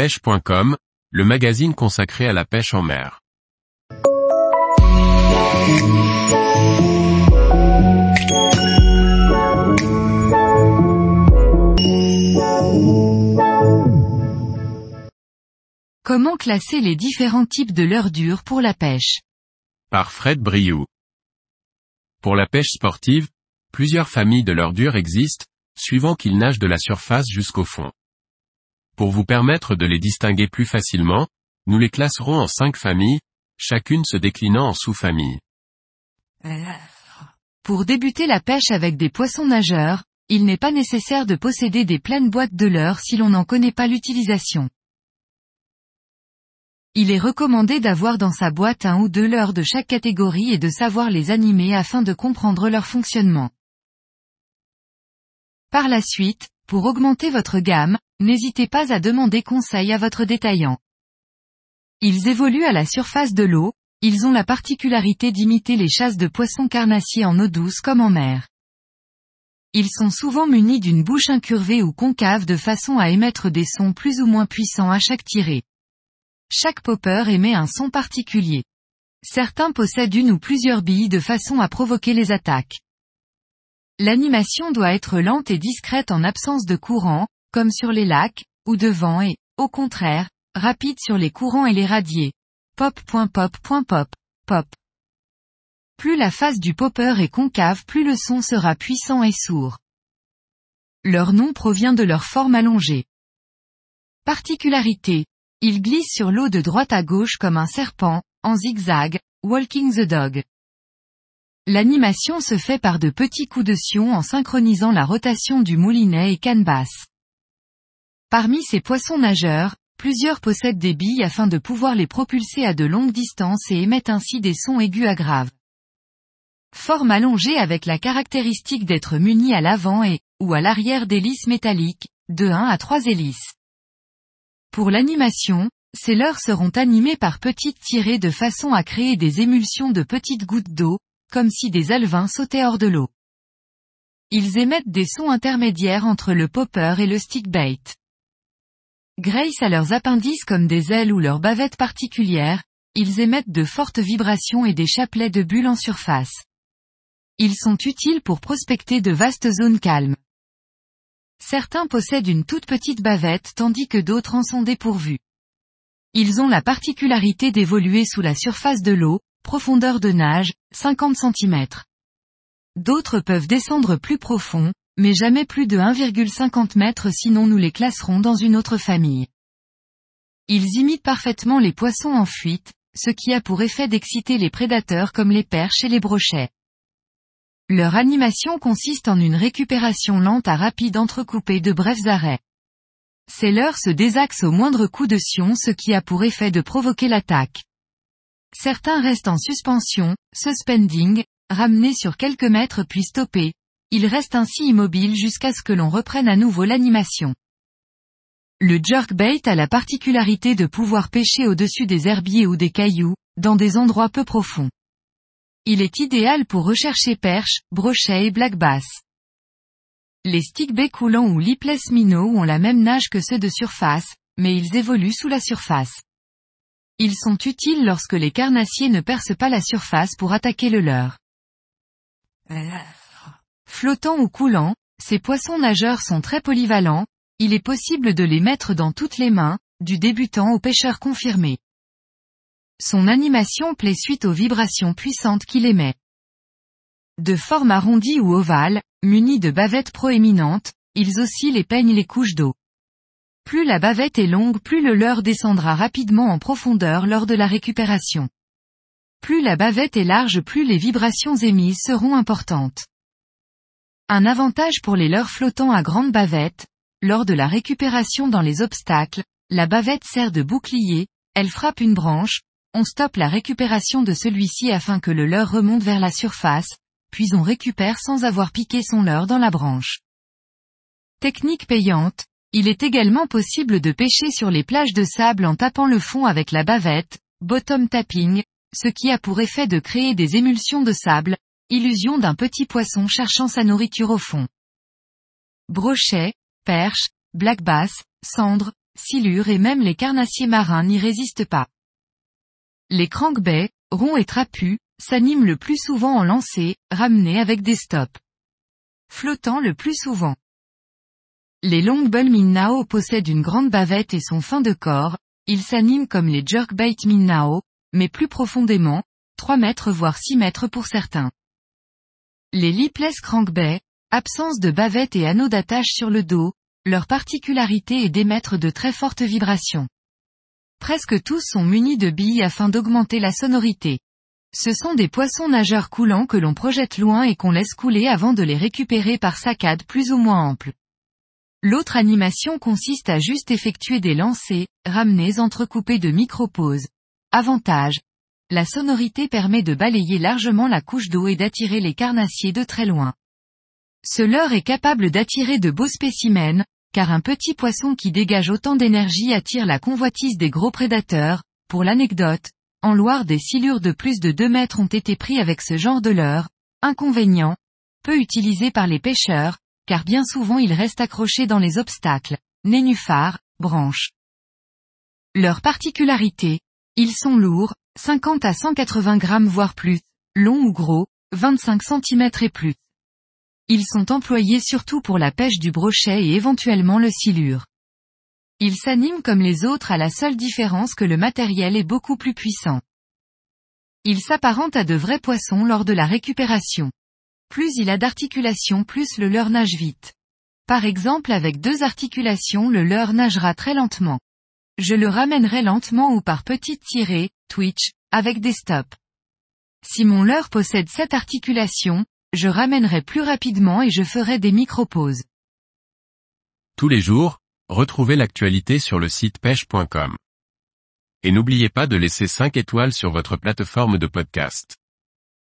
pêche.com, le magazine consacré à la pêche en mer. Comment classer les différents types de leurres dures pour la pêche? Par Fred Briou. Pour la pêche sportive, plusieurs familles de leurres dures existent, suivant qu'ils nagent de la surface jusqu'au fond. Pour vous permettre de les distinguer plus facilement, nous les classerons en cinq familles, chacune se déclinant en sous-familles. Pour débuter la pêche avec des poissons nageurs, il n'est pas nécessaire de posséder des pleines boîtes de leurres si l'on n'en connaît pas l'utilisation. Il est recommandé d'avoir dans sa boîte un ou deux leurres de chaque catégorie et de savoir les animer afin de comprendre leur fonctionnement. Par la suite, pour augmenter votre gamme, n'hésitez pas à demander conseil à votre détaillant. Ils évoluent à la surface de l'eau, ils ont la particularité d'imiter les chasses de poissons carnassiers en eau douce comme en mer. Ils sont souvent munis d'une bouche incurvée ou concave de façon à émettre des sons plus ou moins puissants à chaque tirée. Chaque popper émet un son particulier. Certains possèdent une ou plusieurs billes de façon à provoquer les attaques. L'animation doit être lente et discrète en absence de courant, comme sur les lacs, ou de vent et, au contraire, rapide sur les courants et les radiers. Pop. Pop. Pop. Plus la face du popper est concave plus le son sera puissant et sourd. Leur nom provient de leur forme allongée. Particularité, il glisse sur l'eau de droite à gauche comme un serpent, en zigzag, walking the dog. L'animation se fait par de petits coups de sion en synchronisant la rotation du moulinet et canne basse. Parmi ces poissons nageurs, plusieurs possèdent des billes afin de pouvoir les propulser à de longues distances et émettent ainsi des sons aigus à graves. Forme allongée avec la caractéristique d'être muni à l'avant et, ou à l'arrière d'hélices métalliques, de 1 à 3 hélices. Pour l'animation, ces leurres seront animées par petites tirées de façon à créer des émulsions de petites gouttes d'eau, comme si des alevins sautaient hors de l'eau. Ils émettent des sons intermédiaires entre le popper et le stickbait. Grace à leurs appendices comme des ailes ou leurs bavettes particulières, ils émettent de fortes vibrations et des chapelets de bulles en surface. Ils sont utiles pour prospecter de vastes zones calmes. Certains possèdent une toute petite bavette tandis que d'autres en sont dépourvus. Ils ont la particularité d'évoluer sous la surface de l'eau, profondeur de nage, 50 cm. D'autres peuvent descendre plus profond, mais jamais plus de 1,50 m sinon nous les classerons dans une autre famille. Ils imitent parfaitement les poissons en fuite, ce qui a pour effet d'exciter les prédateurs comme les perches et les brochets. Leur animation consiste en une récupération lente à rapide entrecoupée de brefs arrêts. Ces leurres se désaxent au moindre coup de sion ce qui a pour effet de provoquer l'attaque. Certains restent en suspension, suspending, ramenés sur quelques mètres puis stoppés. Ils restent ainsi immobiles jusqu'à ce que l'on reprenne à nouveau l'animation. Le jerkbait a la particularité de pouvoir pêcher au-dessus des herbiers ou des cailloux, dans des endroits peu profonds. Il est idéal pour rechercher perches, brochets et black bass. Les stickbaits coulants ou lipless minnows ont la même nage que ceux de surface, mais ils évoluent sous la surface. Ils sont utiles lorsque les carnassiers ne percent pas la surface pour attaquer le leur. Flottants ou coulants, ces poissons nageurs sont très polyvalents, il est possible de les mettre dans toutes les mains, du débutant au pêcheur confirmé. Son animation plaît suite aux vibrations puissantes qu'il émet. De forme arrondie ou ovale, munis de bavettes proéminentes, ils oscillent et peignent les couches d'eau. Plus la bavette est longue plus le leurre descendra rapidement en profondeur lors de la récupération. Plus la bavette est large plus les vibrations émises seront importantes. Un avantage pour les leurres flottants à grande bavette, lors de la récupération dans les obstacles, la bavette sert de bouclier, elle frappe une branche, on stoppe la récupération de celui-ci afin que le leurre remonte vers la surface, puis on récupère sans avoir piqué son leurre dans la branche. Technique payante, il est également possible de pêcher sur les plages de sable en tapant le fond avec la bavette, bottom tapping, ce qui a pour effet de créer des émulsions de sable, illusion d'un petit poisson cherchant sa nourriture au fond. Brochet, perche, black bass, cendre, silures et même les carnassiers marins n'y résistent pas. Les crankbaits, ronds et trapus, s'animent le plus souvent en lancée, ramenés avec des stops. Flottant le plus souvent. Les longbull minnao possèdent une grande bavette et sont fins de corps, ils s'animent comme les jerkbait minnao, mais plus profondément, 3 mètres voire 6 mètres pour certains. Les lipless crankbaits, absence de bavette et anneaux d'attache sur le dos, leur particularité est d'émettre de très fortes vibrations. Presque tous sont munis de billes afin d'augmenter la sonorité. Ce sont des poissons nageurs coulants que l'on projette loin et qu'on laisse couler avant de les récupérer par saccades plus ou moins amples. L'autre animation consiste à juste effectuer des lancers, ramenés entrecoupés de micro-pauses. Avantage. La sonorité permet de balayer largement la couche d'eau et d'attirer les carnassiers de très loin. Ce leurre est capable d'attirer de beaux spécimens, car un petit poisson qui dégage autant d'énergie attire la convoitise des gros prédateurs. Pour l'anecdote, en Loire des silures de plus de 2 mètres ont été pris avec ce genre de leurre. Inconvénient. Peu utilisé par les pêcheurs, car bien souvent ils restent accrochés dans les obstacles, nénuphars, branches. Leur particularité. Ils sont lourds, 50 à 180 grammes voire plus, longs ou gros, 25 cm et plus. Ils sont employés surtout pour la pêche du brochet et éventuellement le silure. Ils s'animent comme les autres à la seule différence que le matériel est beaucoup plus puissant. Ils s'apparentent à de vrais poissons lors de la récupération. Plus il a d'articulations plus le leur nage vite. Par exemple avec deux articulations le leur nagera très lentement. Je le ramènerai lentement ou par petites tirées, twitch, avec des stops. Si mon leurre possède sept articulations, je ramènerai plus rapidement et je ferai des micro-pauses. Tous les jours, retrouvez l'actualité sur le site pêche.com. Et n'oubliez pas de laisser 5 étoiles sur votre plateforme de podcast.